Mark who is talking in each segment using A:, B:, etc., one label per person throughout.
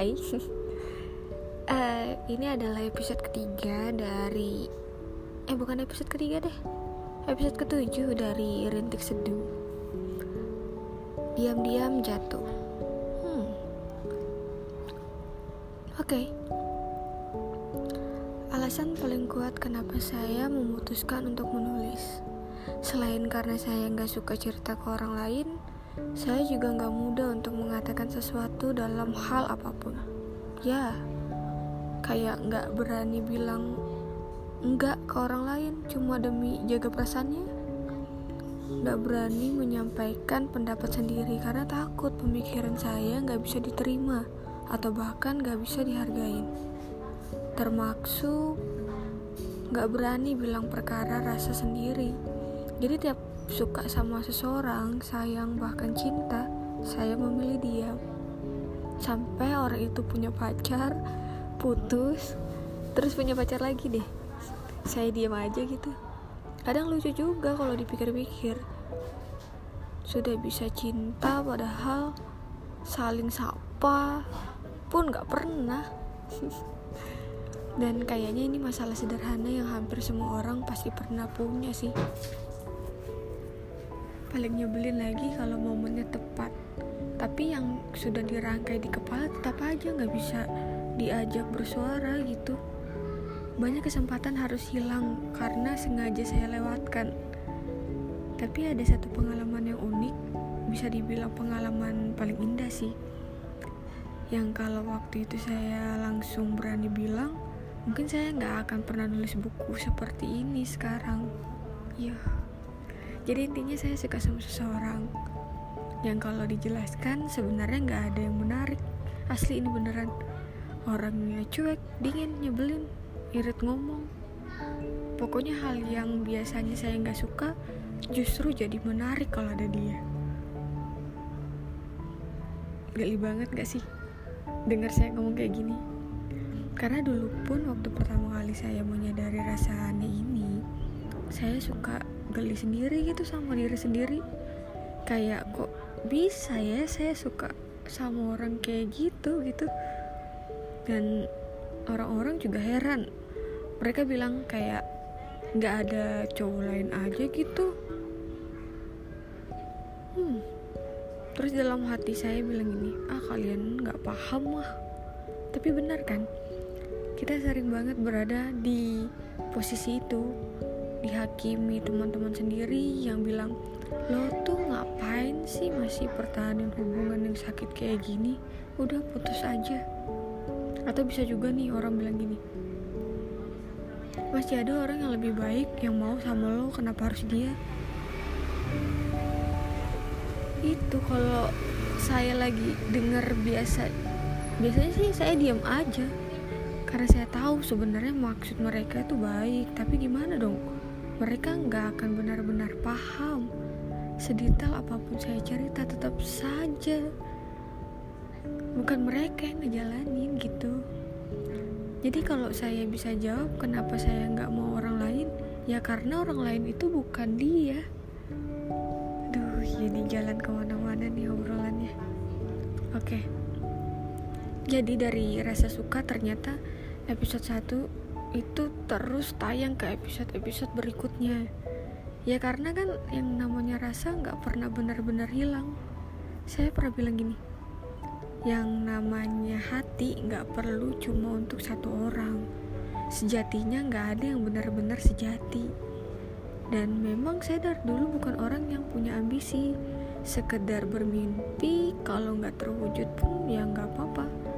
A: Hai uh, Ini adalah episode ketiga dari Eh bukan episode ketiga deh Episode ketujuh dari Rintik Seduh Diam-diam jatuh hmm. Oke okay. Alasan paling kuat kenapa saya memutuskan untuk menulis Selain karena saya nggak suka cerita ke orang lain saya juga nggak mudah untuk mengatakan sesuatu dalam hal apa pun. Ya, kayak nggak berani bilang enggak ke orang lain cuma demi jaga perasaannya. Nggak berani menyampaikan pendapat sendiri karena takut pemikiran saya nggak bisa diterima atau bahkan nggak bisa dihargain. Termaksud nggak berani bilang perkara rasa sendiri. Jadi tiap suka sama seseorang, sayang bahkan cinta, saya memilih diam. Sampai orang itu punya pacar, putus, terus punya pacar lagi deh. Saya diam aja gitu. Kadang lucu juga kalau dipikir-pikir. Sudah bisa cinta padahal saling sapa pun gak pernah. Dan kayaknya ini masalah sederhana yang hampir semua orang pasti pernah punya sih paling nyebelin lagi kalau momennya tepat. Tapi yang sudah dirangkai di kepala tetap aja nggak bisa diajak bersuara gitu. Banyak kesempatan harus hilang karena sengaja saya lewatkan. Tapi ada satu pengalaman yang unik bisa dibilang pengalaman paling indah sih. Yang kalau waktu itu saya langsung berani bilang mungkin saya nggak akan pernah nulis buku seperti ini sekarang. Ya jadi intinya saya suka sama seseorang yang kalau dijelaskan sebenarnya nggak ada yang menarik. Asli ini beneran orangnya cuek dingin nyebelin irit ngomong. Pokoknya hal yang biasanya saya nggak suka justru jadi menarik kalau ada dia. Geli banget gak sih dengar saya ngomong kayak gini? Karena dulu pun waktu pertama kali saya menyadari rasa aneh ini saya suka geli sendiri gitu sama diri sendiri. Kayak kok bisa ya saya suka sama orang kayak gitu? gitu. Dan orang-orang juga heran. Mereka bilang kayak nggak ada cowok lain aja gitu. Hmm. Terus dalam hati saya bilang gini ah kalian nggak paham mah tapi benar kan? Kita sering banget berada di posisi itu dihakimi teman-teman sendiri yang bilang lo tuh ngapain sih masih pertahanin hubungan yang sakit kayak gini? Udah putus aja. Atau bisa juga nih orang bilang gini masih ada orang yang lebih baik yang mau sama lo kenapa harus dia? Itu kalau saya lagi denger biasa biasanya sih saya diam aja. Karena saya tahu sebenarnya maksud mereka tuh baik tapi gimana dong mereka nggak akan benar-benar paham. Sedetail apa pun saya cerita tetap saja. Bukan mereka yang ngejalanin gitu. Jadi kalau saya bisa jawab kenapa saya nggak mau orang lain ya karena orang lain itu bukan dia. Duh jadi jalan ke mana-mana nih obrolannya. Oke. Jadi dari rasa suka ternyata episode 1 itu terus tayang ke episode-episode berikutnya. Ya karena kan yang namanya rasa nggak pernah benar-benar hilang. Saya pernah bilang gini yang namanya hati nggak perlu cuma untuk satu orang. Sejatinya nggak ada yang benar-benar sejati. Dan memang saya dari dulu bukan orang yang punya ambisi. Sekedar bermimpi kalau nggak terwujud pun ya nggak apa-apa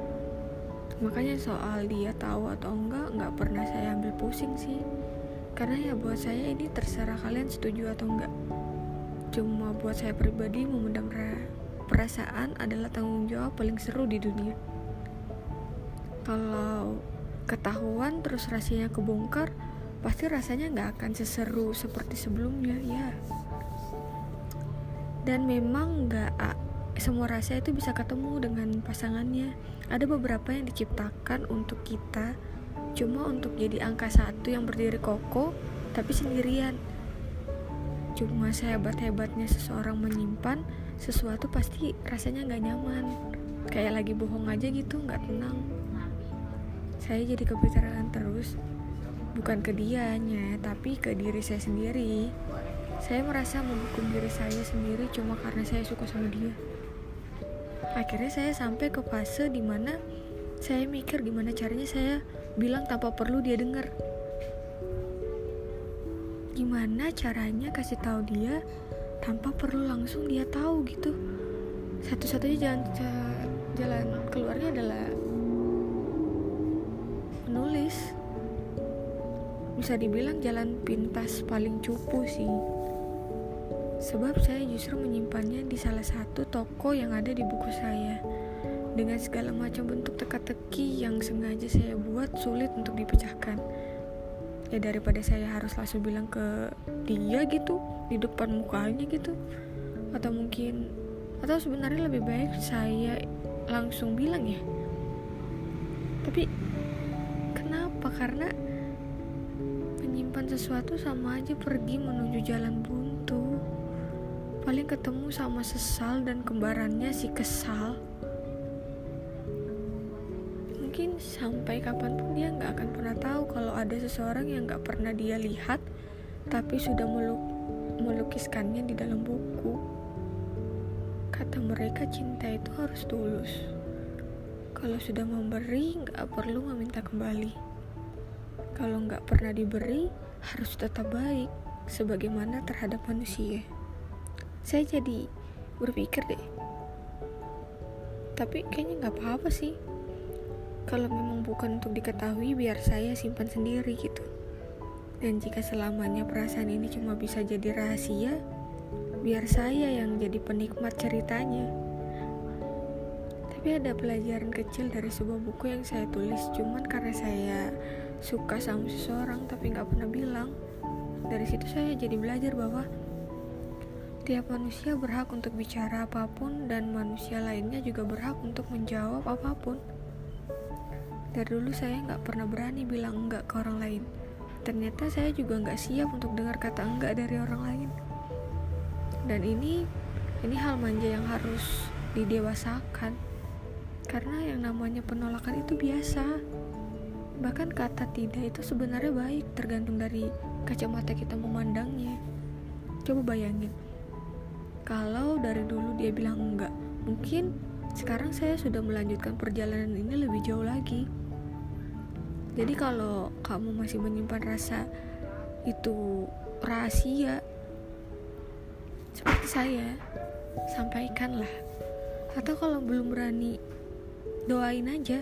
A: makanya soal dia tahu atau enggak nggak pernah saya ambil pusing sih. Karena ya buat saya ini terserah kalian setuju atau enggak. Cuma buat saya pribadi memendam perasaan adalah tanggung jawab paling seru di dunia. Kalau ketahuan terus rasanya kebongkar pasti rasanya nggak akan seseru seperti sebelumnya ya. Dan memang nggak semua rasa itu bisa ketemu dengan pasangannya. Ada beberapa yang diciptakan untuk kita, cuma untuk jadi angka satu yang berdiri kokoh, tapi sendirian. Cuma sehebat-hebatnya seseorang menyimpan sesuatu pasti rasanya nggak nyaman. kayak lagi bohong aja gitu nggak tenang saya jadi kepikiran terus bukan ke dianya tapi ke diri saya sendiri saya merasa menghukum diri saya sendiri cuma karena saya suka sama dia. Akhirnya saya sampai ke fase di mana saya mikir gimana caranya saya bilang tanpa perlu dia dengar. Gimana caranya kasih tahu dia tanpa perlu langsung dia tahu gitu? Satu-satunya jalan jalan keluarnya adalah menulis. Bisa dibilang jalan pintas paling cupu sih sebab saya justru menyimpannya di salah satu toko yang ada di buku saya. Dengan segala macam bentuk teka-teki yang sengaja saya buat sulit untuk dipecahkan. Ya daripada saya harus langsung bilang ke dia gitu di depan mukanya gitu. Atau mungkin atau sebenarnya lebih baik saya langsung bilang ya. Tapi kenapa? Karena menyimpan sesuatu sama aja pergi menuju jalan buntu paling ketemu sama sesal dan kembarannya si kesal mungkin sampai kapan pun dia nggak akan pernah tahu kalau ada seseorang yang nggak pernah dia lihat tapi sudah meluk melukiskannya di dalam buku. Kata mereka cinta itu harus tulus. Kalau sudah memberi, nggak perlu meminta kembali. Kalau nggak pernah diberi, harus tetap baik, sebagaimana terhadap manusia. Saya jadi berpikir deh, tapi kayaknya nggak apa-apa sih. Kalau memang bukan untuk diketahui, biar saya simpan sendiri gitu. Dan jika selamanya perasaan ini cuma bisa jadi rahasia, biar saya yang jadi penikmat ceritanya. Tapi ada pelajaran kecil dari sebuah buku yang saya tulis, cuman karena saya suka sama seseorang tapi nggak pernah bilang. Dari situ saya jadi belajar bahwa tiap manusia berhak untuk bicara apa pun dan manusia lainnya juga berhak untuk menjawab apa pun. Dari dulu saya nggak pernah berani bilang enggak ke orang lain. Ternyata saya juga nggak siap untuk dengar kata enggak dari orang lain. Dan ini ini hal manja yang harus didewasakan. Karena yang namanya penolakan itu biasa. Bahkan kata tidak itu sebenarnya baik tergantung dari kacamata kita memandangnya. Coba bayangin kalau dari dulu dia bilang enggak mungkin sekarang saya sudah melanjutkan perjalanan ini lebih jauh lagi jadi kalau kamu masih menyimpan rasa itu rahasia seperti saya, sampaikanlah. Atau kalau belum berani, doain aja.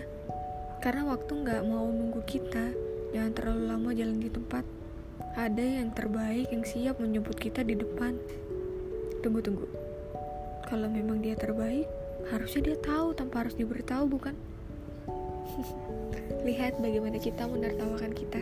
A: Karena waktu nggak mau nunggu kita, jangan terlalu lama jalan di tempat. Ada yang terbaik yang siap menjemput kita di depan. Tunggu tunggu. Kalau memang dia terbaik, harusnya dia tahu tanpa harus diberitahu, bukan? Lihat bagaimana kita menertawakan kita.